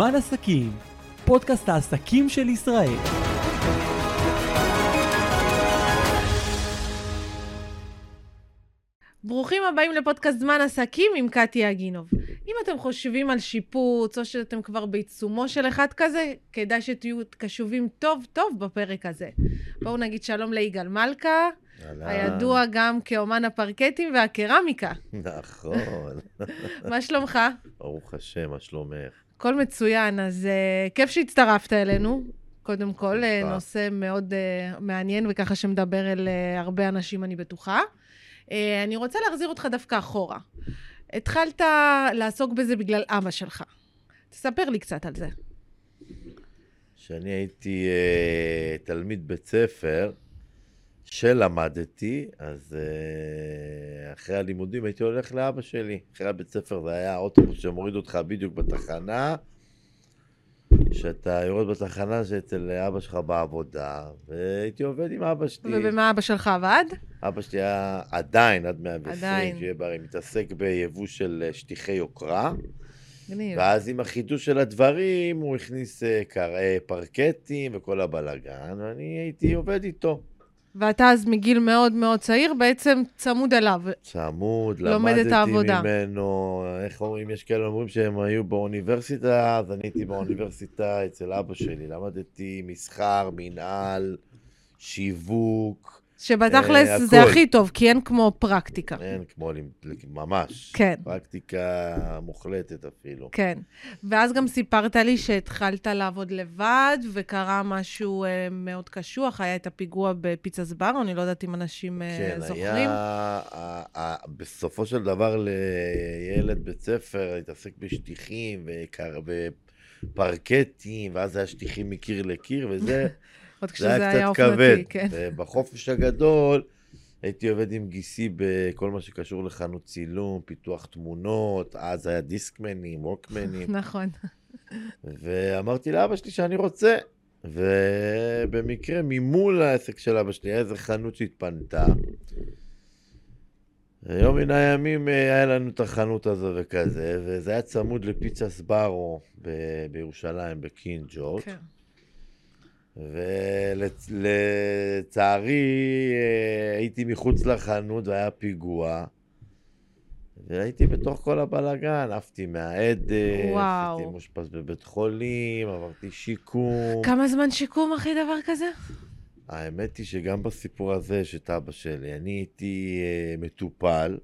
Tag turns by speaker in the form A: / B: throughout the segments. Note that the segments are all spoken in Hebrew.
A: זמן עסקים, פודקאסט העסקים של ישראל.
B: ברוכים הבאים לפודקאסט זמן עסקים עם קטיה אגינוב. אם אתם חושבים על שיפוץ, או שאתם כבר בעיצומו של אחד כזה, כדאי שתהיו קשובים טוב טוב בפרק הזה. בואו נגיד שלום ליגאל מלכה, הידוע גם כאומן הפרקטים והקרמיקה.
C: נכון.
B: מה שלומך?
C: ברוך השם, מה שלומך?
B: הכל מצוין, אז uh, כיף שהצטרפת אלינו. קודם כל, uh. נושא מאוד uh, מעניין, וככה שמדבר אל uh, הרבה אנשים, אני בטוחה. Uh, אני רוצה להחזיר אותך דווקא אחורה. התחלת לעסוק בזה בגלל אבא שלך. תספר לי קצת על זה.
C: כשאני הייתי אה, תלמיד בית ספר שלמדתי, אז אה, אחרי הלימודים הייתי הולך לאבא שלי. אחרי הבית ספר זה היה האוטובוס שמוריד אותך בדיוק בתחנה. כשאתה יורד בתחנה שאצל אבא שלך בעבודה, והייתי עובד עם אבא שלי.
B: ובמה אבא שלך עבד?
C: אבא שלי היה עדיין, עד 120,
B: עדיין.
C: שיהיה בריא, מתעסק ביבוא של אה, שטיחי יוקרה.
B: גניב.
C: ואז עם החידוש של הדברים, הוא הכניס קר... אה, פרקטים וכל הבלגן, ואני הייתי עובד איתו.
B: ואתה אז מגיל מאוד מאוד צעיר, בעצם צמוד אליו.
C: צמוד,
B: את
C: למדתי
B: העבודה.
C: ממנו, איך אומרים, יש כאלה אומרים שהם היו באוניברסיטה, אז אני הייתי באוניברסיטה אצל אבא שלי, למדתי מסחר, מנהל, שיווק,
B: שבתכלס
C: אה,
B: זה. הכי טוב, כי אין כמו פרקטיקה.
C: אין כמו, ממש,
B: כן.
C: פרקטיקה מוחלטת אפילו.
B: כן. ואז גם סיפרת לי שהתחלת לעבוד לבד, וקרה משהו אה, מאוד קשוח, היה את הפיגוע בפיצה בר, אני לא יודעת אם אנשים אה,
C: כן,
B: זוכרים.
C: היה... בסופו של דבר לילד בית ספר להתעסק בשטיחים וקר- ופרקטים, ואז היה שטיחים מקיר לקיר, וזה
B: עוד
C: זה
B: כשזה
C: היה
B: היה
C: קצת כבד.
B: אופנתי, כן.
C: ובחופש הגדול הייתי עובד עם גיסי בכל מה שקשור לחנות צילום, פיתוח תמונות, אז היה דיסקמנים, ווקמנים.
B: נכון.
C: ואמרתי לאבא שלי שאני רוצה. ובמקרה ממול העסק של אבא שלי היה איזה חנות שהתפנתה. יום מן הימים אה, היה לנו את החנות הזו וכזה, וזה היה צמוד לפיצה סברו ב- בירושלים, בקינג ג'ורג'.
B: כן.
C: ולצערי אה, הייתי מחוץ לחנות והיה פיגוע. והייתי בתוך כל הבלגן, עפתי מהעדף. הייתי מאושפז בבית חולים, עברתי שיקום.
B: כמה זמן שיקום, אחי, דבר כזה?
C: האמת היא שגם בסיפור הזה יש את אבא שלי. אני הייתי אה, מטופל,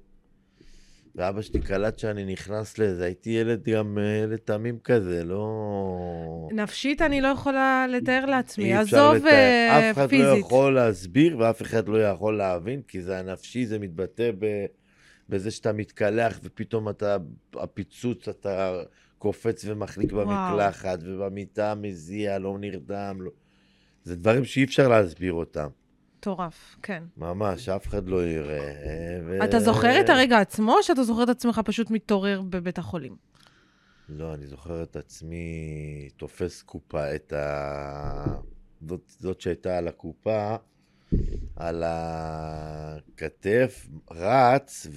C: ואבא שלי קלט שאני נכנס לזה. הייתי ילד גם, אה, ילד תמים כזה, לא...
B: נפשית אני לא יכולה לתאר לעצמי. עזוב
C: לתאר.
B: אה,
C: אף אחד
B: פיזית.
C: לא יכול להסביר ואף אחד לא יכול להבין, כי זה הנפשי, זה מתבטא ב... בזה שאתה מתקלח ופתאום אתה, הפיצוץ, אתה קופץ ומחליק
B: וואו.
C: במקלחת, ובמיטה מזיע, לא נרדם. לא... זה דברים שאי אפשר להסביר אותם.
B: מטורף, כן.
C: ממש, אף אחד לא יראה. ו...
B: אתה זוכר את הרגע עצמו, או שאתה זוכר את עצמך פשוט מתעורר בבית החולים?
C: לא, אני זוכר את עצמי תופס קופה, את ה... זאת, זאת שהייתה על הקופה, על הכתף, רץ,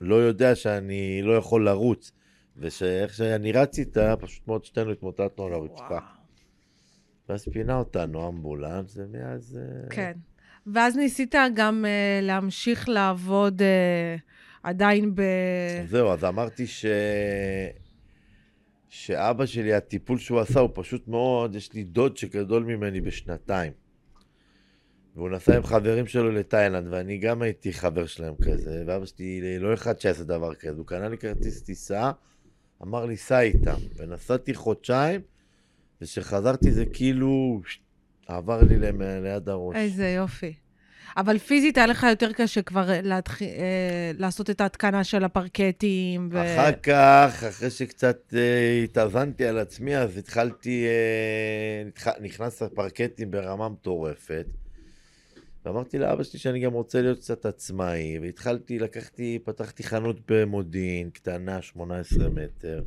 C: ולא יודע שאני לא יכול לרוץ. ואיך שאני רץ איתה, פשוט מאוד שתינו התמוטטנו על הרצפה. ואז פינה אותנו אמבולנס, ומאז... אה,
B: כן. ואז ניסית גם uh, להמשיך לעבוד uh, עדיין ב...
C: זהו, אז אמרתי ש... שאבא שלי, הטיפול שהוא עשה הוא פשוט מאוד, יש לי דוד שגדול ממני בשנתיים. והוא נסע עם חברים שלו לתאילנד, ואני גם הייתי חבר שלהם כזה, ואבא שלי לא אחד שיעשה דבר כזה, הוא קנה לי כרטיס טיסה, אמר לי, סע איתם. ונסעתי חודשיים, וכשחזרתי זה כאילו עבר לי ליד הראש.
B: איזה יופי. אבל פיזית היה לך יותר קשה כבר אה, להתחיל, אה, לעשות את ההתקנה של הפרקטים. ו...
C: אחר כך, אחרי שקצת אה, התאזנתי על עצמי, אז התחלתי, אה, נכנס לפרקטים ברמה מטורפת. ואמרתי לאבא שלי שאני גם רוצה להיות קצת עצמאי, והתחלתי, לקחתי, פתחתי חנות במודיעין, קטנה, 18 מטר.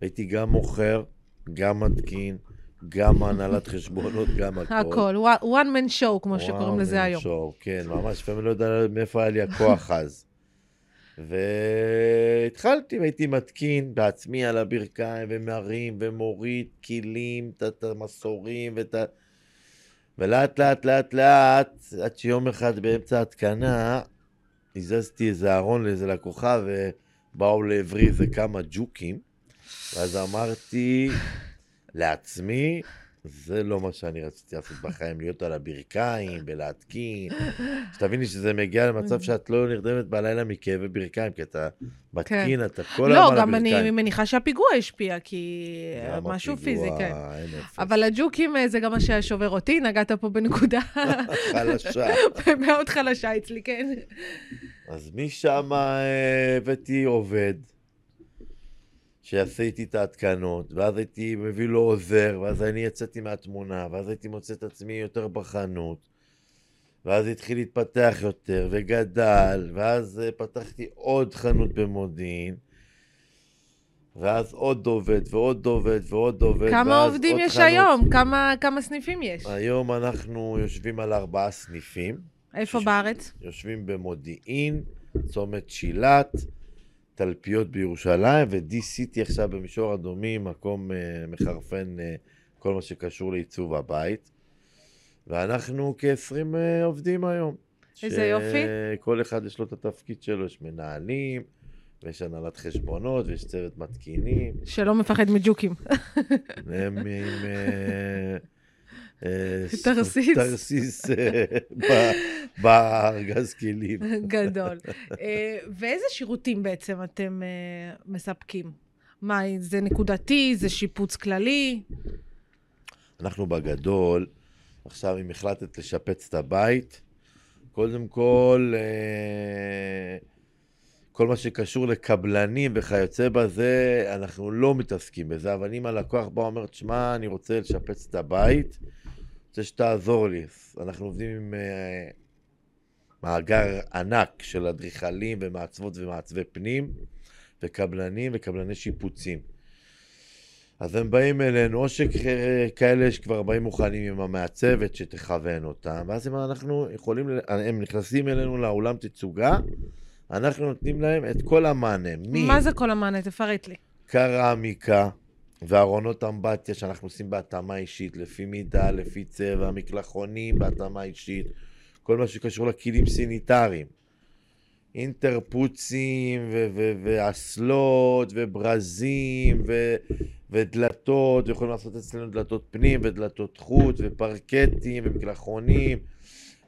C: הייתי גם מוכר, גם מתקין, גם הנהלת חשבונות, גם הכל.
B: הכל, one man show, כמו שקוראים לזה היום.
C: שור, כן, ממש, לפעמים לא יודע מאיפה היה לי הכוח אז. והתחלתי והייתי מתקין בעצמי על הברכיים, ומרים, ומוריד כלים, את המסורים, ואת ה... ולאט לאט לאט לאט, עד שיום אחד באמצע ההתקנה, הזזתי איזה ארון לאיזה לקוחה, ובאו לעברי איזה כמה ג'וקים, ואז אמרתי לעצמי, זה לא מה שאני רציתי לעשות בחיים, להיות על הברכיים ולהתקין. שתביני שזה מגיע למצב שאת לא נרדמת בלילה מכאבי ברכיים, כי אתה מתקין, אתה כל
B: לא,
C: היום על
B: גם אני
C: הברכיים.
B: מניחה שהפיגוע השפיע, כי
C: גם
B: משהו
C: הפיגוע,
B: פיזי, כן. אבל הג'וקים אה, זה גם מה שהיה שובר אותי, נגעת פה בנקודה
C: חלשה.
B: מאוד חלשה אצלי, כן.
C: אז משם אה, הבאתי עובד, שיעשה איתי את ההתקנות, ואז הייתי מביא לו עוזר, ואז אני יצאתי מהתמונה, ואז הייתי מוצא את עצמי יותר בחנות, ואז התחיל להתפתח יותר, וגדל, ואז אה, פתחתי עוד חנות במודיעין, ואז עוד עובד, ועוד עובד, ועוד עובד,
B: כמה
C: ואז
B: עובדים
C: עוד
B: יש
C: חנות.
B: היום? כמה כמה סניפים יש?
C: היום אנחנו יושבים על ארבעה סניפים.
B: איפה
C: שיש-
B: בארץ?
C: יושבים במודיעין, צומת שילת, תלפיות בירושלים, ו-D-City עכשיו במישור אדומים, מקום uh, מחרפן uh, כל מה שקשור לעיצוב הבית. ואנחנו כ-20 uh, עובדים היום.
B: איזה יופי.
C: כל אחד יש לו את התפקיד שלו, יש מנהלים, ויש הנהלת חשבונות, ויש צוות מתקינים.
B: שלא מפחד מג'וקים.
C: הם עם... אה,
B: תרסיס.
C: תרסיס אה, בארגז כלים.
B: גדול. אה, ואיזה שירותים בעצם אתם מספקים? מה, זה נקודתי? זה שיפוץ כללי?
C: אנחנו בגדול, עכשיו אם החלטת לשפץ את הבית, קודם כל, כל מה שקשור לקבלנים וכיוצא בזה, אנחנו לא מתעסקים בזה, אבל אם הלקוח בא ואומר, תשמע, אני רוצה לשפץ את הבית, רוצה שתעזור לי. אנחנו עובדים עם אה, מאגר ענק של אדריכלים ומעצבות ומעצבי פנים, וקבלנים וקבלני שיפוצים. אז הם באים אלינו, או שכאלה שכבר באים מוכנים עם המעצבת שתכוון אותם, ואז הם, אנחנו יכולים, הם נכנסים אלינו לאולם תצוגה, אנחנו נותנים להם את כל המענה,
B: מה זה כל המענה? תפרט לי.
C: מקרמיקה וארונות אמבטיה שאנחנו עושים בהתאמה אישית, לפי מידה, לפי צבע, מקלחונים בהתאמה אישית, כל מה שקשור לכלים סניטריים. אינטרפוצים ואסלות וברזים ו- ודלתות, יכולים לעשות אצלנו דלתות פנים ודלתות חוץ ופרקטים ומקלחונים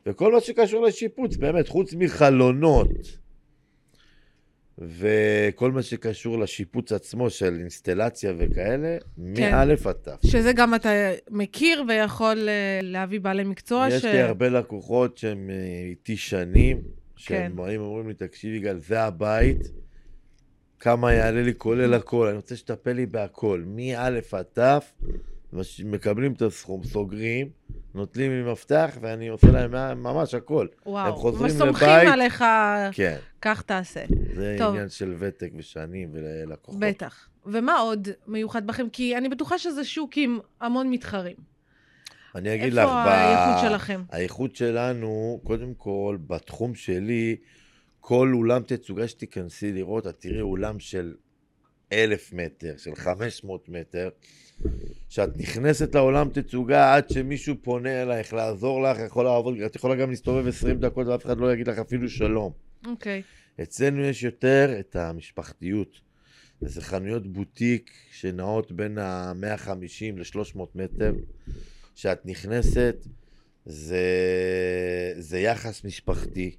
C: וכל מה שקשור לשיפוץ, באמת, חוץ מחלונות וכל מה שקשור לשיפוץ עצמו של אינסטלציה וכאלה, מאלף עד תף.
B: שזה גם אתה מכיר ויכול אה, להביא בעלי מקצוע
C: יש לי הרבה לקוחות שהם אה, איתי שנים, שהם
B: כן.
C: באים ואומרים לי, תקשיב יגאל, זה הבית, כמה יעלה לי כולל הכל, אני רוצה שתטפל לי בהכל, מאלף עד תף, מקבלים את הסכום, סוגרים, נוטלים לי מפתח, ואני עושה להם ממש הכל. הם
B: וואו,
C: חוזרים
B: ממש סומכים
C: לבית.
B: עליך,
C: כן,
B: כך תעשה.
C: זה
B: טוב.
C: עניין של ותק ושנים ולקוחות.
B: בטח. ומה עוד מיוחד בכם? כי אני בטוחה שזה שוק עם המון מתחרים.
C: אני אגיד לך,
B: איפה
C: ב-
B: האיכות שלכם?
C: האיכות שלנו, קודם כל, בתחום שלי, כל אולם תצוגה שתיכנסי לראות, את תראי אולם של אלף מטר, של חמש מאות מטר, שאת נכנסת לעולם תצוגה עד שמישהו פונה אלייך לעזור לך, יכול לעבוד, את יכולה גם להסתובב 20 דקות ואף אחד לא יגיד לך אפילו שלום.
B: אוקיי.
C: אצלנו יש יותר את המשפחתיות. זה חנויות בוטיק שנעות בין ה-150 ל-300 מטר. כשאת נכנסת, זה, זה יחס משפחתי.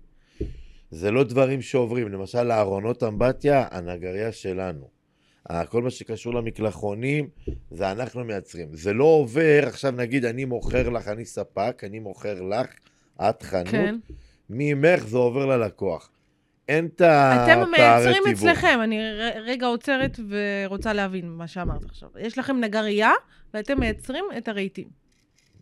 C: זה לא דברים שעוברים. למשל, הארונות אמבטיה, הנגריה שלנו. ה- כל מה שקשור למקלחונים, זה אנחנו מייצרים. זה לא עובר, עכשיו נגיד, אני מוכר לך, אני ספק, אני מוכר לך, את חנות,
B: כן.
C: ממך זה עובר ללקוח. אין את הפערי
B: אתם מייצרים
C: תיווך.
B: אצלכם, אני רגע עוצרת ורוצה להבין מה שאמרת עכשיו. יש לכם נגרייה, ואתם מייצרים את הרהיטים.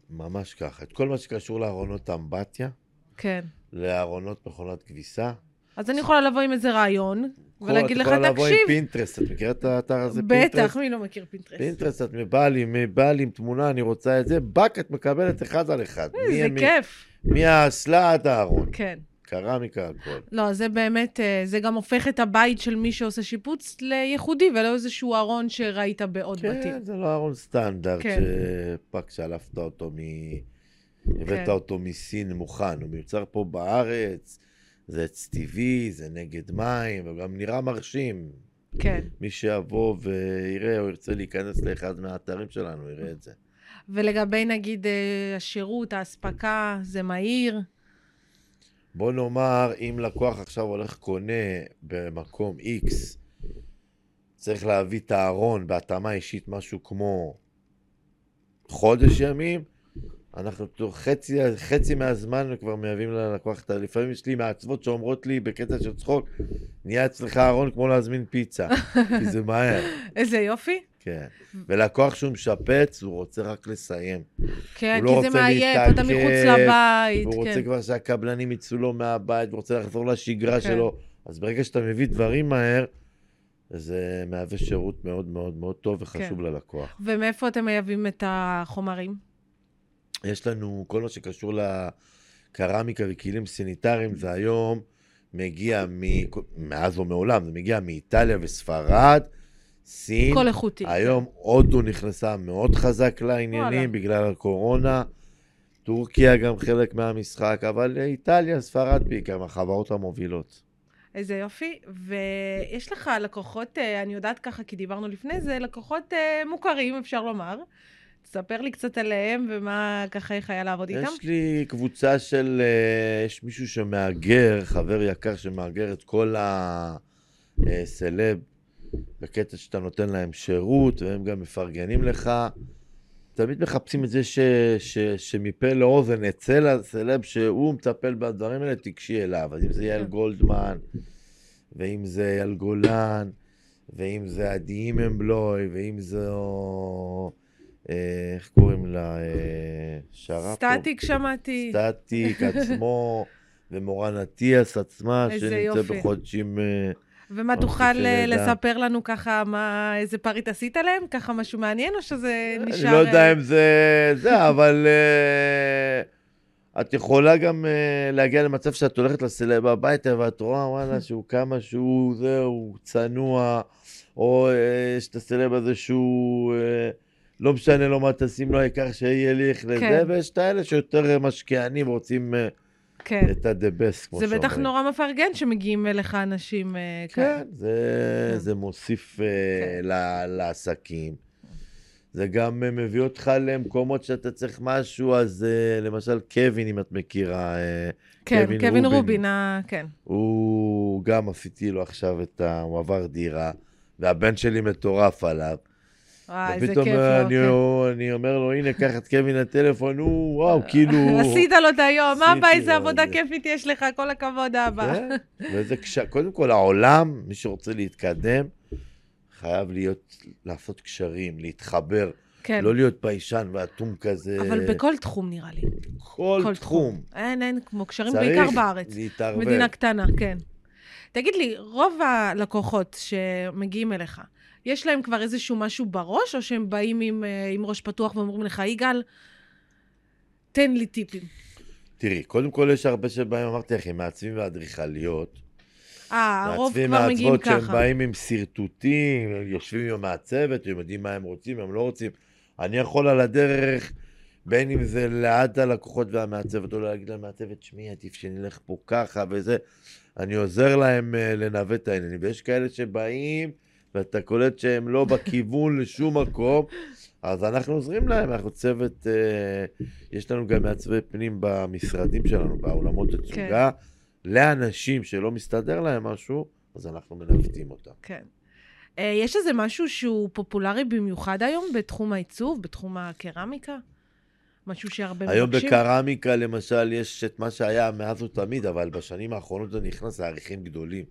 C: ממש ככה. את כל מה שקשור לארונות אמבטיה,
B: כן.
C: לארונות מכונת כביסה.
B: אז אני יכולה לבוא עם איזה רעיון, ולהגיד לך,
C: את יכולה לבוא עם
B: תקשיב.
C: פינטרסט, את מכירה את האתר הזה?
B: בטח, מי לא מכיר פינטרסט?
C: פינטרסט, את באה לי, באה לי עם תמונה, אני רוצה את זה, טאק, את מקבלת אחד על אחד.
B: זה
C: מ-
B: כיף.
C: מהאסלה עד הארון.
B: כן.
C: קרמיקה, הכל.
B: לא, זה באמת, אה, זה גם הופך את הבית של מי שעושה שיפוץ לייחודי, ולא איזשהו ארון שראית בעוד בתים.
C: כן, זה לא ארון סטנדרט,
B: כן.
C: שפאק שלפת אותו מ... הבאת
B: כן.
C: אותו מסין מוכן, הוא מיוצר פה בארץ, זה עץ טבעי, זה נגד מים, וגם נראה מרשים.
B: כן.
C: מי שיבוא ויראה, או ירצה להיכנס לאחד מהאתרים שלנו, יראה את זה.
B: ולגבי, נגיד, אה, השירות, האספקה, זה מהיר.
C: בוא נאמר, אם לקוח עכשיו הולך קונה במקום X, צריך להביא את הארון בהתאמה אישית משהו כמו חודש ימים, אנחנו חצי, חצי מהזמן כבר מייבאים ללקוח את ה... לפעמים יש לי מעצבות שאומרות לי בקטע של צחוק, נהיה אצלך ארון כמו להזמין פיצה, כי זה מהר,
B: איזה יופי.
C: כן. ולקוח שהוא משפץ, הוא רוצה רק לסיים.
B: כן,
C: הוא לא
B: כי זה
C: רוצה
B: מעייף, אתה מחוץ לבית.
C: רוצה
B: כן.
C: כבר שהקבלנים יצאו לו מהבית, הוא רוצה לחזור לשגרה
B: כן.
C: שלו. אז ברגע שאתה מביא דברים מהר, זה מהווה שירות מאוד מאוד מאוד טוב וחשוב
B: כן.
C: ללקוח.
B: ומאיפה אתם מייבאים את החומרים?
C: יש לנו כל מה שקשור לקרמיקה וכלים סניטריים, זה היום מגיע מ... מאז ומעולם, זה מגיע מאיטליה וספרד, סין.
B: הכל איכותי.
C: היום הודו נכנסה מאוד חזק לעניינים
B: וואלה.
C: בגלל הקורונה. טורקיה גם חלק מהמשחק, אבל איטליה, ספרד בעיקר, מהחברות המובילות.
B: איזה יופי. ויש לך לקוחות, אה, אני יודעת ככה, כי דיברנו לפני זה, לקוחות אה, מוכרים, אפשר לומר. תספר לי קצת עליהם ומה ככה, איך היה לעבוד איתם.
C: יש לי קבוצה של, אה, יש מישהו שמאגר, חבר יקר שמאגר את כל הסלב, בקטע שאתה נותן להם שירות, והם גם מפרגנים לך. תמיד מחפשים את זה ש, ש, שמפה לאוזן יצא לסלב שהוא מטפל בדברים האלה, תיגשי אליו. אז אם זה יעל
B: כן.
C: גולדמן, ואם זה אייל גולן, ואם זה עדי הימלבלוי, ואם זו... אה, איך קוראים לה? אה, שרה פה?
B: סטטיק שמעתי.
C: סטטיק עצמו, ומורן אטיאס עצמה,
B: איזה
C: שנמצא
B: יופי.
C: בחודשים... אה,
B: ומה תוכל. לספר לנו ככה, מה, איזה פריט עשית להם? ככה משהו מעניין, או שזה
C: אני
B: נשאר...
C: לא יודע אם זה זה, אבל את יכולה גם להגיע למצב שאת הולכת לסלב הביתה ואת רואה, וואלה, שהוא כמה שהוא, זהו, צנוע, או יש את הסלב הזה שהוא... לא משנה לו מה תשים לו, העיקר שיהיה ליך לזה,
B: כן.
C: ויש את האלה שיותר אה, משקיענים ורוצים אה,
B: כן.
C: את ה-the כמו
B: זה
C: שאומרים.
B: בטח נורא מפרגן שמגיעים אליך אנשים אה, כאלה.
C: כן, זה,
B: כן.
C: זה מוסיף
B: כן.
C: ל- לעסקים. זה גם מביא אותך למקומות שאתה צריך משהו, אז למשל קווין, אם את מכירה,
B: כן,
C: קווין
B: קווין
C: רובין.
B: רובין, אה, כן.
C: הוא גם עשיתי לו עכשיו את ה... הוא עבר דירה, והבן שלי מטורף עליו.
B: וואי, איזה
C: ופתאום
B: כיף
C: אה,
B: לו,
C: אני,
B: כן.
C: אני אומר לו, הנה, קח את קווין לטלפון, הוא, וואו, כאילו...
B: עשית לו את היום, אבא, איזה עבודה. כיפית יש לך, כל הכבוד, אבא.
C: כן, וזה קש... קודם כל, העולם, מי שרוצה להתקדם, חייב להיות, לעשות קשרים, להתחבר,
B: כן,
C: לא להיות ביישן ואטום כזה.
B: אבל בכל תחום נראה לי.
C: כל,
B: כל
C: תחום.
B: אין, אין, כמו קשרים
C: צריך
B: בעיקר בארץ.
C: להתערבב.
B: מדינה קטנה, כן. תגיד לי, רוב הלקוחות שמגיעים אליך, יש להם כבר איזשהו משהו בראש, או שהם באים עם, אה, עם ראש פתוח ואומרים לך, יגאל, תן לי טיפים.
C: תראי, קודם כל יש הרבה שבאים, אמרתי לך, עם מעצבים ואדריכליות.
B: אה, הרוב כבר מגיעים
C: מעצבות שהם
B: ככה.
C: באים עם שרטוטים, הם יושבים עם המעצבת, הם יודעים מה הם רוצים, הם לא רוצים. אני יכול על הדרך, בין אם זה ליד הלקוחות והמעצבת, או להגיד למעצבת, שמי, עדיף שנלך פה ככה וזה. אני עוזר להם uh, לנווט את העניינים. ויש כאלה שבאים, ואתה קולט שהם לא בכיוון לשום מקום, אז אנחנו עוזרים להם, אנחנו צוות, uh, יש לנו גם מעצבי פנים במשרדים שלנו, באולמות תצוגה. לאנשים שלא מסתדר להם משהו, אז אנחנו מנווטים אותם.
B: כן. אה, יש איזה משהו שהוא פופולרי במיוחד היום בתחום העיצוב, בתחום הקרמיקה? משהו שהרבה
C: היום
B: מבקשים?
C: בקרמיקה, למשל, יש את מה שהיה מאז ומתמיד, אבל בשנים האחרונות זה נכנס לעריכים גדולים.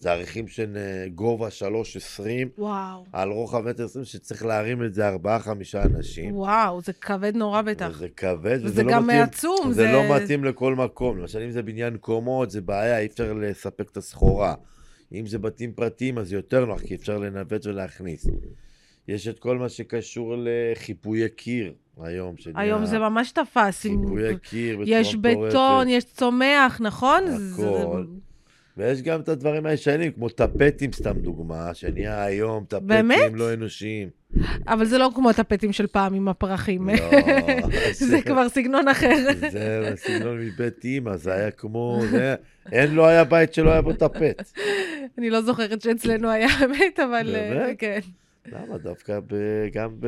C: זה עריכים של אה, גובה 3.20
B: וואו,
C: על רוחב מטר 20, שצריך להרים את זה ארבעה-חמישה אנשים.
B: וואו, זה כבד נורא בטח.
C: וזה כבד,
B: וזה
C: וזה לא
B: גם
C: מתאים.
B: עצום,
C: זה
B: זה-
C: לא מתאים לכל מקום. למשל, אם זה בניין קומות, זה בעיה, אי אפשר לספק את הסחורה. אם זה בתים פרטיים, אז יותר נוח, כי אפשר לנווט ולהכניס. יש את כל מה שקשור לחיפויי קיר היום. שנהיה
B: היום זה ממש תפס. עם-
C: חיפויי קיר בצורה
B: יש
C: מטורפת.
B: בטון, יש צומח, נכון?
C: הכל.
B: זה-
C: ויש גם את הדברים הישנים, כמו טפטים, סתם דוגמה, שנהיה היום
B: באמת?
C: טפטים לא אנושיים.
B: אבל זה לא כמו הטפטים של פעם עם הפרחים.
C: לא,
B: זה כבר סגנון אחר.
C: זה סגנון מבית אימא, זה היה כמו... זה... אין, לא היה בית שלא היה בו טפט.
B: אני לא זוכרת שאצלנו היה אמת, אבל אה,
C: באמת?
B: כן.
C: למה? דווקא ב... גם ב...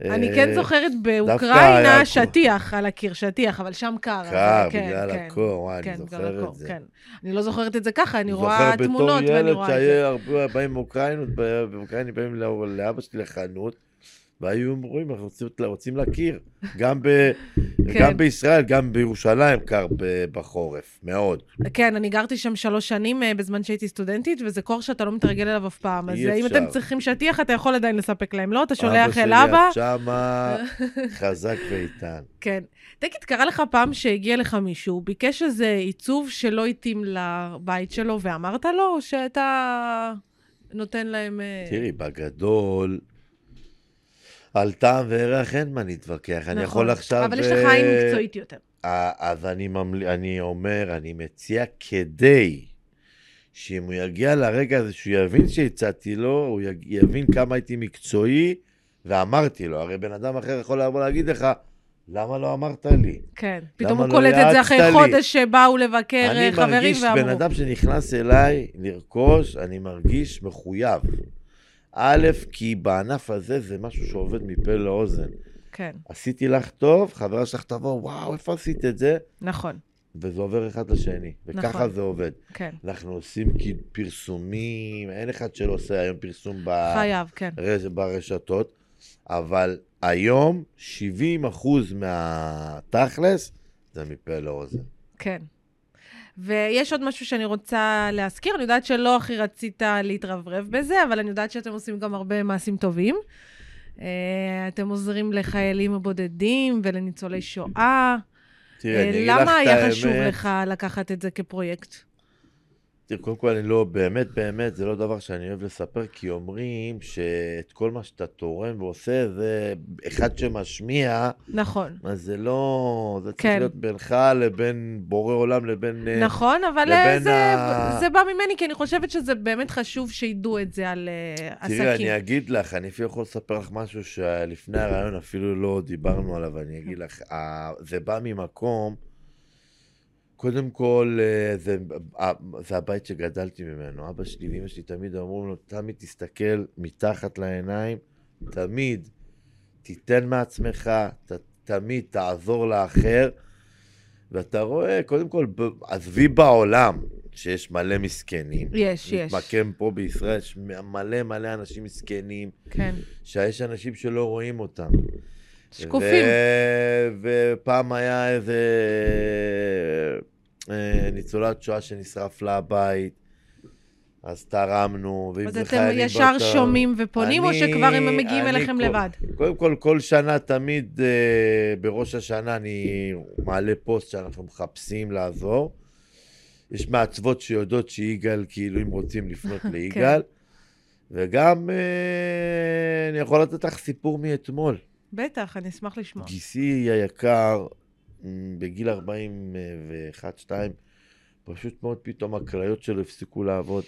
B: אני
C: אה,
B: כן זוכרת באוקראינה שטיח על הקיר, שטיח, אבל שם קר.
C: קר,
B: כן,
C: בגלל
B: כן.
C: הקור, וואי,
B: כן,
C: אני
B: בגלל
C: זוכר את זה.
B: כן. אני לא זוכרת את זה ככה, אני
C: אני
B: רואה
C: זוכר
B: תמונות
C: בתור
B: ואני
C: ילד
B: רואה את זה.
C: שהיה הרבה באים מאוקראינות, באוקראינים באים לא- לאבא שלי לחנות, והיו אומרים, אנחנו רוצים, רוצים להכיר. גם, ב,
B: כן.
C: גם בישראל, גם בירושלים קר בחורף, מאוד.
B: כן, אני גרתי שם שלוש שנים אה, בזמן שהייתי סטודנטית, וזה קור שאתה לא מתרגל אליו אף פעם. אז אה, אם
C: אפשר.
B: אתם צריכים שטיח, אתה יכול עדיין לספק להם, לא? אתה שולח אל
C: אבא
B: אבא.
C: שלי שמה חזק ואיתן.
B: כן. תגיד, קרה לך פעם שהגיע לך מישהו, ביקש איזה עיצוב שלא התאים לבית שלו, ואמרת לו, או שאתה נותן להם... אה,
C: תראי, בגדול, על טעם וערך אין מה להתווכח. אני יכול
B: נכון.
C: עכשיו...
B: אבל יש לך עין
C: אה,
B: מקצועית יותר.
C: אז אני, ממל... אני אומר, אני מציע כדי שאם הוא יגיע לרגע הזה שהוא יבין שהצעתי לו, הוא יג... יבין כמה הייתי מקצועי, ואמרתי לו, הרי בן אדם אחר יכול לבוא להגיד לך, למה לא אמרת לי?
B: כן. פתאום
C: למה
B: הוא
C: לא
B: קולט את זה אחרי
C: לי?
B: חודש שבאו לבקר
C: אני
B: אה, חברים
C: מרגיש, בן
B: ואמרו.
C: אדם שנכנס אליי לרכוש, אני מרגיש מחויב. א', כי בענף הזה זה משהו שעובד מפה לאוזן.
B: כן,
C: עשיתי לך טוב, חברה שלך תבוא, וואו, איפה עשית את זה?
B: נכון,
C: וזה עובר אחד לשני, וככה
B: נכון.
C: זה עובד.
B: כן.
C: אנחנו עושים כאילו פרסומים, אין אחד שלא עושה היום פרסום ב-
B: חייב, כן.
C: רש- ברשתות, אבל היום 70 אחוז מהתכלס זה מפה לאוזן.
B: כן. ויש עוד משהו שאני רוצה להזכיר, אני יודעת שלא הכי רצית להתרברב בזה, אבל אני יודעת שאתם עושים גם הרבה מעשים טובים. אה, אתם עוזרים לחיילים הבודדים ולניצולי שואה.
C: תראי,
B: אה,
C: אני אגיד לך את
B: למה היה חשוב
C: האמת,
B: לך לקחת את זה כפרויקט?
C: תראי, קודם כל, אני לא, באמת, באמת, זה לא דבר שאני אוהב לספר, כי אומרים שאת כל מה שאתה תורם ועושה, זה אחד שמשמיע,
B: נכון.
C: אז זה לא, זה צריך
B: כן.
C: להיות בינך לבין בורא עולם, לבין... אה,
B: נכון, אבל אה,
C: לבין
B: זה,
C: ה-
B: זה בא ממני, כי אני חושבת שזה באמת חשוב שידעו את זה על אה, עסקים.
C: תראי, אני אגיד לך, אני אפילו יכול לספר לך משהו שלפני הרעיון אפילו לא דיברנו עליו, אני אגיד לך, זה בא ממקום, קודם כל, אה, זה, ה- זה הבית שגדלתי ממנו. אבא שלי ואמא שלי תמיד אמרו לו, תמיד תסתכל מתחת לעיניים, תמיד תיתן מעצמך, ת, תמיד תעזור לאחר. ואתה רואה, קודם כל, עזבי בעולם, שיש מלא מסכנים.
B: יש, יש.
C: מתמקם פה בישראל, יש מלא מלא אנשים מסכנים,
B: כן.
C: שיש אנשים שלא רואים אותם.
B: שקופים.
C: ו... ופעם היה איזה אה, ניצולת שואה שנשרף לה הבית, אז תרמנו, ואם
B: אז
C: זה
B: אתם
C: חיילים
B: ישר
C: באותה-
B: שומעים ופונים, או
C: אני-
B: שכבר הם מגיעים אליכם
C: כל-
B: לבד?
C: קודם כל, כל שנה תמיד אה, בראש השנה אני מעלה פוסט שאנחנו מחפשים לעזור. יש מעצבות שיודעות שיגאל, כאילו, אם רוצים לפנות
B: כן.
C: ליגאל. וגם אה, אני יכול לתת לך סיפור מאתמול.
B: בטח, אני אשמח לשמוע.
C: גיסי היקר, בגיל 41-2, פשוט מאוד פתאום הכליות שלו הפסיקו לעבוד.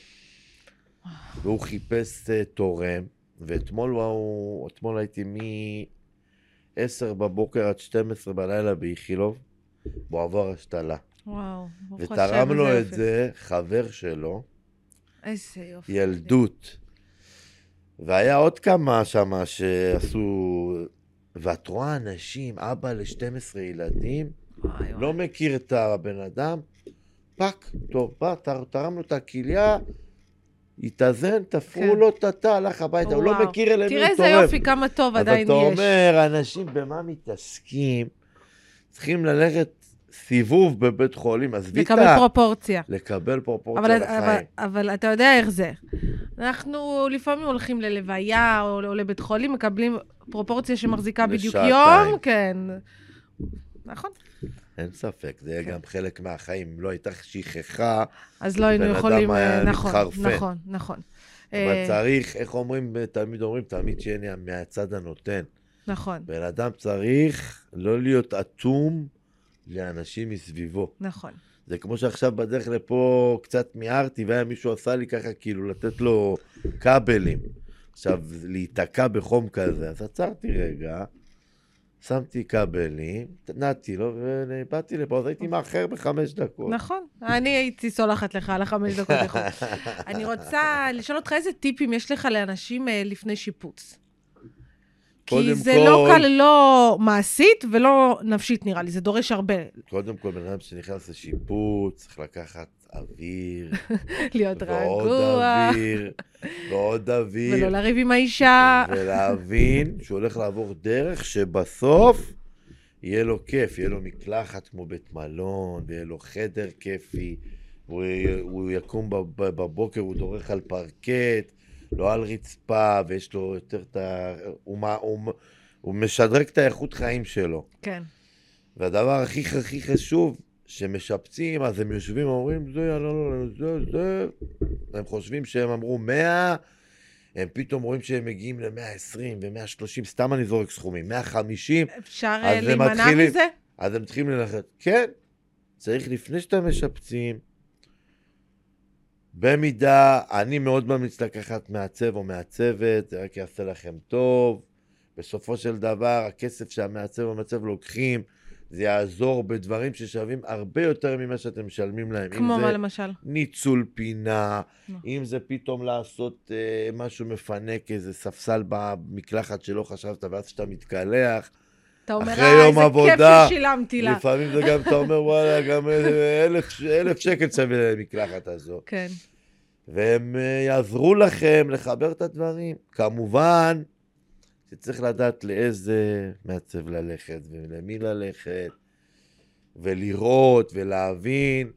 C: והוא חיפש אה, תורם, ואתמול הוא, אתמול הייתי מ-10 בבוקר עד 12 בלילה באיכילוב, והוא עבר השתלה.
B: וואו, ברוך השם,
C: ותרם לו את. זה חבר שלו,
B: איזה יופי.
C: ילדות. והיה עוד כמה שמה שעשו... ואת רואה אנשים, אבא ל-12 ילדים,
B: וואי, וואי.
C: לא מכיר את הבן אדם, טאק, טוב, בא, תר- תרם לו את הכליה, התאזן, תפרו
B: כן.
C: לו את התא, הלך הביתה, הוא לא. מכיר אלינו
B: תראה איזה. יופי, כמה טוב עדיין
C: אז אתה
B: יש.
C: אומר, אנשים במה מתעסקים? צריכים ללכת סיבוב בבית חולים, עזבי את
B: לקבל. פרופורציה.
C: לקבל
B: אבל,
C: פרופורציה
B: אבל,
C: לחיים.
B: אבל אתה יודע איך זה. אנחנו לפעמים הולכים ללוויה או, או לבית חולים, מקבלים פרופורציה שמחזיקה בדיוק. יום, כן. נכון.
C: אין ספק, זה
B: כן.
C: גם חלק מהחיים. אם לא הייתה שכחה,
B: אז לא היינו יכולים... אה, נכון,
C: מתחרפן.
B: נכון, נכון.
C: אבל
B: אה,
C: צריך, איך אומרים, תמיד אומרים, תמיד שיהיה מהצד הנותן.
B: נכון,
C: בן אדם צריך לא להיות אטום לאנשים מסביבו.
B: נכון.
C: זה כמו שעכשיו בדרך לפה קצת מיהרתי, והיה מישהו עשה לי ככה, כאילו, לתת לו כבלים. עכשיו, להיתקע בחום כזה, אז עצרתי רגע, שמתי כבלים, נעתי לו, ובאתי לפה, אז הייתי מאחר בחמש דקות.
B: נכון, אני הייתי סולחת לך על החמש דקות. אני רוצה לשאול אותך איזה טיפים יש לך לאנשים אה, לפני שיפוץ. כי זה
C: כל-
B: לא קל, לא מעשית ולא נפשית נראה לי, זה דורש הרבה
C: קודם כל, בן אדם שנכנס לשיפוץ, צריך לקחת אוויר,
B: להיות
C: ועוד
B: רגוע,
C: אוויר, ועוד אוויר.
B: ולא לריב עם האישה.
C: ולהבין שהוא הולך לעבור דרך שבסוף יהיה לו כיף, יהיה לו מקלחת כמו בית מלון, ויהיה לו חדר כיפי, הוא, הוא יקום בב- בבוקר, הוא דורך על פרקט, לא על רצפה, ויש לו יותר את ה... הוא, מה- הוא, הוא משדרג את האיכות חיים שלו.
B: כן,
C: והדבר הכי הכי חשוב, שמשפצים, אז הם יושבים ואומרים, זה, לא, לא, לא, זה, זה. הם חושבים שהם אמרו 100, הם פתאום רואים שהם מגיעים ל-120 ו-130, סתם אני זורק סכומים, 150,
B: אפשר אה, להימנע
C: מתחילים-
B: מזה?
C: אז הם צריכים ללכת. כן, צריך לפני שאתם משפצים. במידה, אני מאוד ממליץ לקחת מעצב או מעצבת, זה רק יעשה לכם טוב. בסופו של דבר, הכסף שהמעצב או המעצב לוקחים, זה יעזור בדברים ששווים הרבה יותר ממה שאתם משלמים להם.
B: כמו מה למשל?
C: ניצול פינה,
B: נו.
C: אם זה פתאום לעשות אה, משהו מפנק, איזה ספסל במקלחת שלא חשבת, ואז כשאתה מתקלח,
B: אתה אומר,
C: אחרי
B: אה,
C: יום
B: איזה
C: עבודה,
B: כיף ששילמתי לה.
C: לפעמים זה גם, אתה אומר, וואלה, גם איזה אלף, אלף שקל שווה למקלחת הזו.
B: כן,
C: והם אה, יעזרו לכם לחבר את הדברים. כמובן שצריך לדעת לאיזה מעצב ללכת ולמי ללכת, ולראות ולהבין,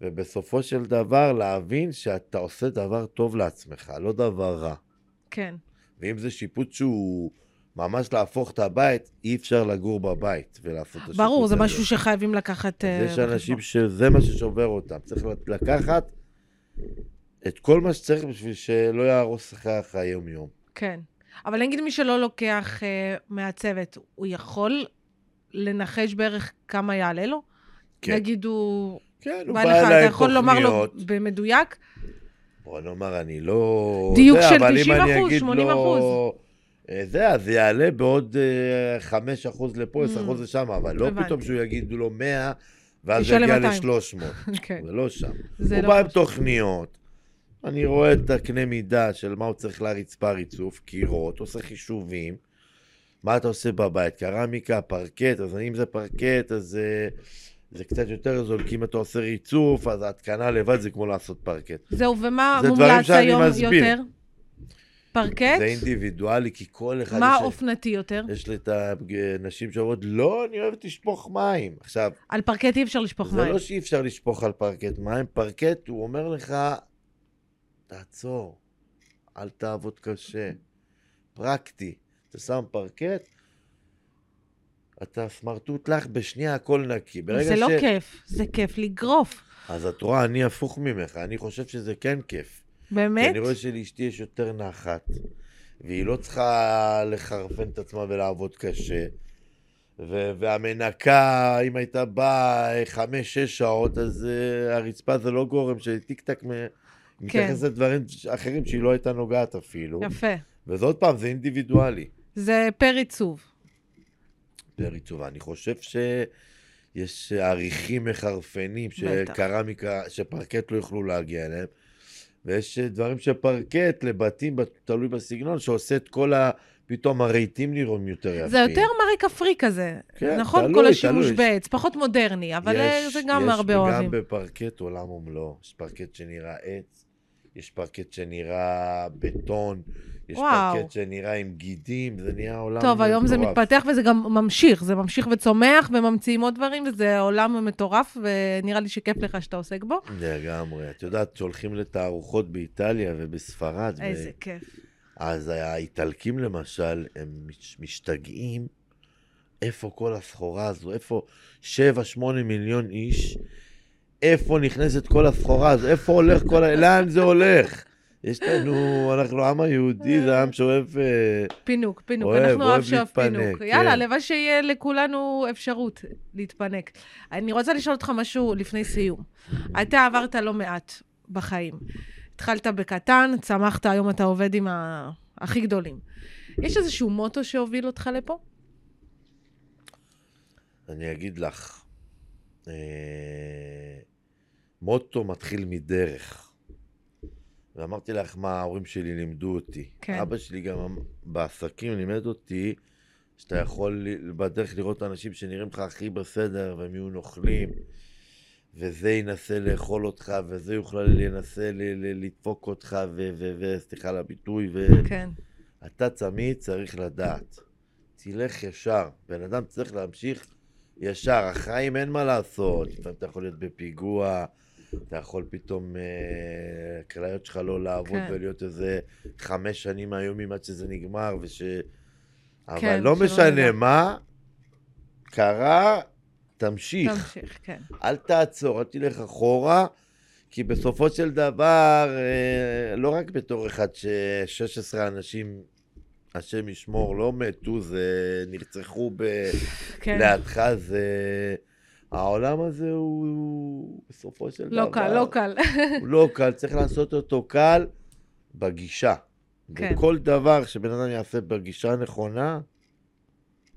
C: ובסופו של דבר להבין שאתה עושה דבר טוב לעצמך, לא דבר רע.
B: כן.
C: ואם זה שיפוץ שהוא ממש להפוך את הבית, אי אפשר לגור בבית ולעשות את הזה.
B: ברור, זה משהו שחייבים לקחת... אה,
C: יש אנשים. שזה מה ששובר אותם. צריך לקחת את כל מה שצריך בשביל שלא יהרוס לך היום-יום.
B: כן. אבל נגיד מי שלא לוקח אה, מהצוות, הוא יכול לנחש בערך כמה יעלה לו?
C: כן.
B: נגיד הוא
C: כן, הוא
B: בא
C: בא
B: לך, אתה
C: אליי
B: יכול לומר לו
C: תוכניות.
B: במדויק?
C: בוא נאמר, אני לא...
B: דיוק
C: זה,
B: של
C: אבל אם
B: 90
C: אני
B: אחוז,
C: אגיד
B: 80
C: לו, אה, זה, אז זה יעלה בעוד אה, 5 אחוז לפה, 10
B: Mm.
C: אחוז לשם, אבל לא. פתאום שהוא יגיד לו 100, ואז יגיע
B: 200.
C: ל-300.
B: כן.
C: זה לא שם. הוא
B: לא
C: בא עם. תוכניות, אני רואה את הקנה מידה של מה הוא צריך לרצפה ריצוף, קירות, עושה חישובים. מה אתה עושה בבית? קרמיקה, פרקט, אז אם זה פרקט, אז זה, זה קצת יותר זול, כי אם אתה עושה ריצוף, אז ההתקנה לבד זה כמו לעשות פרקט.
B: זהו, ומה
C: זה
B: מומלץ היום
C: מסביר.
B: יותר? פרקט?
C: זה אינדיבידואלי, כי כל אחד...
B: מה אופנתי יותר?
C: יש לי את הנשים שאומרות, לא, אני אוהבת לשפוך מים. עכשיו,
B: על פרקט אי אפשר לשפוך
C: זה
B: מים.
C: לא שאי אפשר לשפוך על פרקט מים, פרקט, הוא אומר לך, תעצור, אל תעבוד קשה. פרקטי. אתה שם פרקט, אתה סמרטוט לך, בשנייה הכל נקי. ברגע
B: זה לא
C: ש...
B: כיף, זה כיף לגרוף.
C: אז את רואה, אני הפוך ממך, אני חושב שזה כן כיף. כי
B: באמת?
C: אני רואה שלאשתי יש יותר נחת, והיא לא צריכה לחרפן את עצמה ולעבוד קשה. ו- והמנקה, אם הייתה באה חמש-שש שעות, אז uh, הרצפה זה לא גורם שטיק טק מ... מתייחס לדברים אחרים שהיא לא הייתה נוגעת אפילו.
B: יפה.
C: וזה עוד פעם, זה אינדיבידואלי.
B: זה פר עיצוב.
C: פר עיצוב. אני חושב שיש עריכים מחרפנים. שקרמיקה, שפרקט לא יוכלו להגיע אליהם, ויש דברים שפרקט לבתים, תלוי בסגנון, שעושה את כל ה... פתאום הרהיטים נראים יותר יפים.
B: זה יותר מראה כפרי כזה.
C: כן,
B: נכון?
C: תלוי,
B: כל השימוש
C: תלוי.
B: בעץ, פחות מודרני, אבל אה, זה גם הרבה
C: יש
B: אוהבים.
C: גם בפרקט עולם ומלואו. יש פרקט שנראה עץ, יש פרקט שנראה בטון, יש
B: וואו.
C: פרקט שנראה עם גידים, זה נהיה עולם
B: טוב, היום זה
C: מטורף.
B: מתפתח וזה גם ממשיך, זה ממשיך וצומח וממציאים עוד דברים, וזה עולם מטורף, ונראה לי שכיף לך שאתה עוסק בו.
C: לגמרי. את יודעת, שהולכים לתערוכות באיטליה ובספרד, ו-
B: איזה כיף.
C: אז האיטלקים למשל, הם מש- משתגעים איפה כל הסחורה הזו, איפה 7-8 מיליון איש, איפה נכנסת כל הסחורה הזו, איפה הולך כל ה... לאן זה הולך? יש לנו, אנחנו העם היהודי, זה עם שאוהב... אה,
B: פינוק, פינוק.
C: אוהב,
B: אנחנו
C: אוהב
B: אוהב שאוהב פינוק.
C: כן.
B: יאללה, הלוואי שיהיה לכולנו אפשרות להתפנק. אני רוצה לשאול אותך משהו לפני סיום. אתה עברת לא מעט בחיים. התחלת בקטן, צמחת, היום אתה עובד עם ה- הכי גדולים. יש איזשהו מוטו שהוביל אותך לפה?
C: אני אגיד לך, אה, מוטו מתחיל מדרך. ואמרתי לך מה ההורים שלי לימדו אותי.
B: כן.
C: אבא שלי גם בעסקים לימד אותי שאתה יכול בדרך לראות אנשים שנראים לך הכי בסדר והם יהיו נוכלים, וזה ינסה לאכול אותך, וזה יוכל ינסה ל- ל- לדפוק אותך, וסליחה על הביטוי, ו...
B: כן.
C: אתה תמיד צריך לדעת. תלך ישר. בן אדם צריך להמשיך ישר. החיים אין מה לעשות. לפעמים אתה יכול להיות בפיגוע, אתה יכול פתאום, אה, הכליות שלך לא לעבוד
B: כן.
C: ולהיות איזה חמש שנים מהיומים עד שזה נגמר, וש... אבל
B: כן,
C: לא משנה. מה, קרה, תמשיך.
B: תמשיך, כן.
C: אל תעצור, אל תלך אחורה, כי בסופו של דבר, אה, לא רק בתור אחד ש-16 אנשים, השם ישמור, לא מתו, זה נרצחו ב...
B: כן.
C: לידך, זה... העולם הזה הוא, בסופו של דבר...
B: לא קל, לא קל.
C: הוא לא קל, צריך לעשות אותו קל בגישה.
B: כן.
C: וכל דבר שבן אדם יעשה בגישה הנכונה,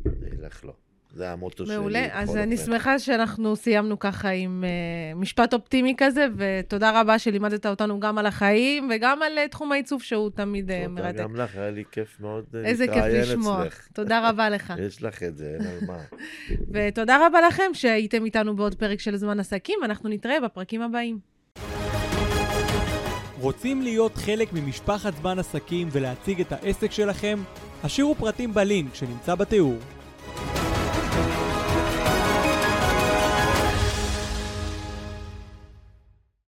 C: זה ילך לו. זה המוטו שלי.
B: מעולה. אז אני
C: אופן.
B: שמחה שאנחנו סיימנו ככה עם uh, משפט אופטימי כזה, ותודה רבה שלימדת אותנו גם על החיים וגם על uh, תחום העיצוב שהוא תמיד uh,
C: תודה
B: מרתק.
C: גם לך, היה לי כיף מאוד אה,
B: איזה כיף
C: להתראיין
B: לשמוע.
C: אצלך.
B: תודה רבה לך.
C: יש לך את זה, אין על מה.
B: ותודה רבה לכם שהייתם איתנו בעוד פרק של זמן עסקים, אנחנו נתראה בפרקים הבאים.
A: רוצים להיות חלק ממשפחת זמן עסקים ולהציג את העסק שלכם? השאירו פרטים בלינק שנמצא בתיאור.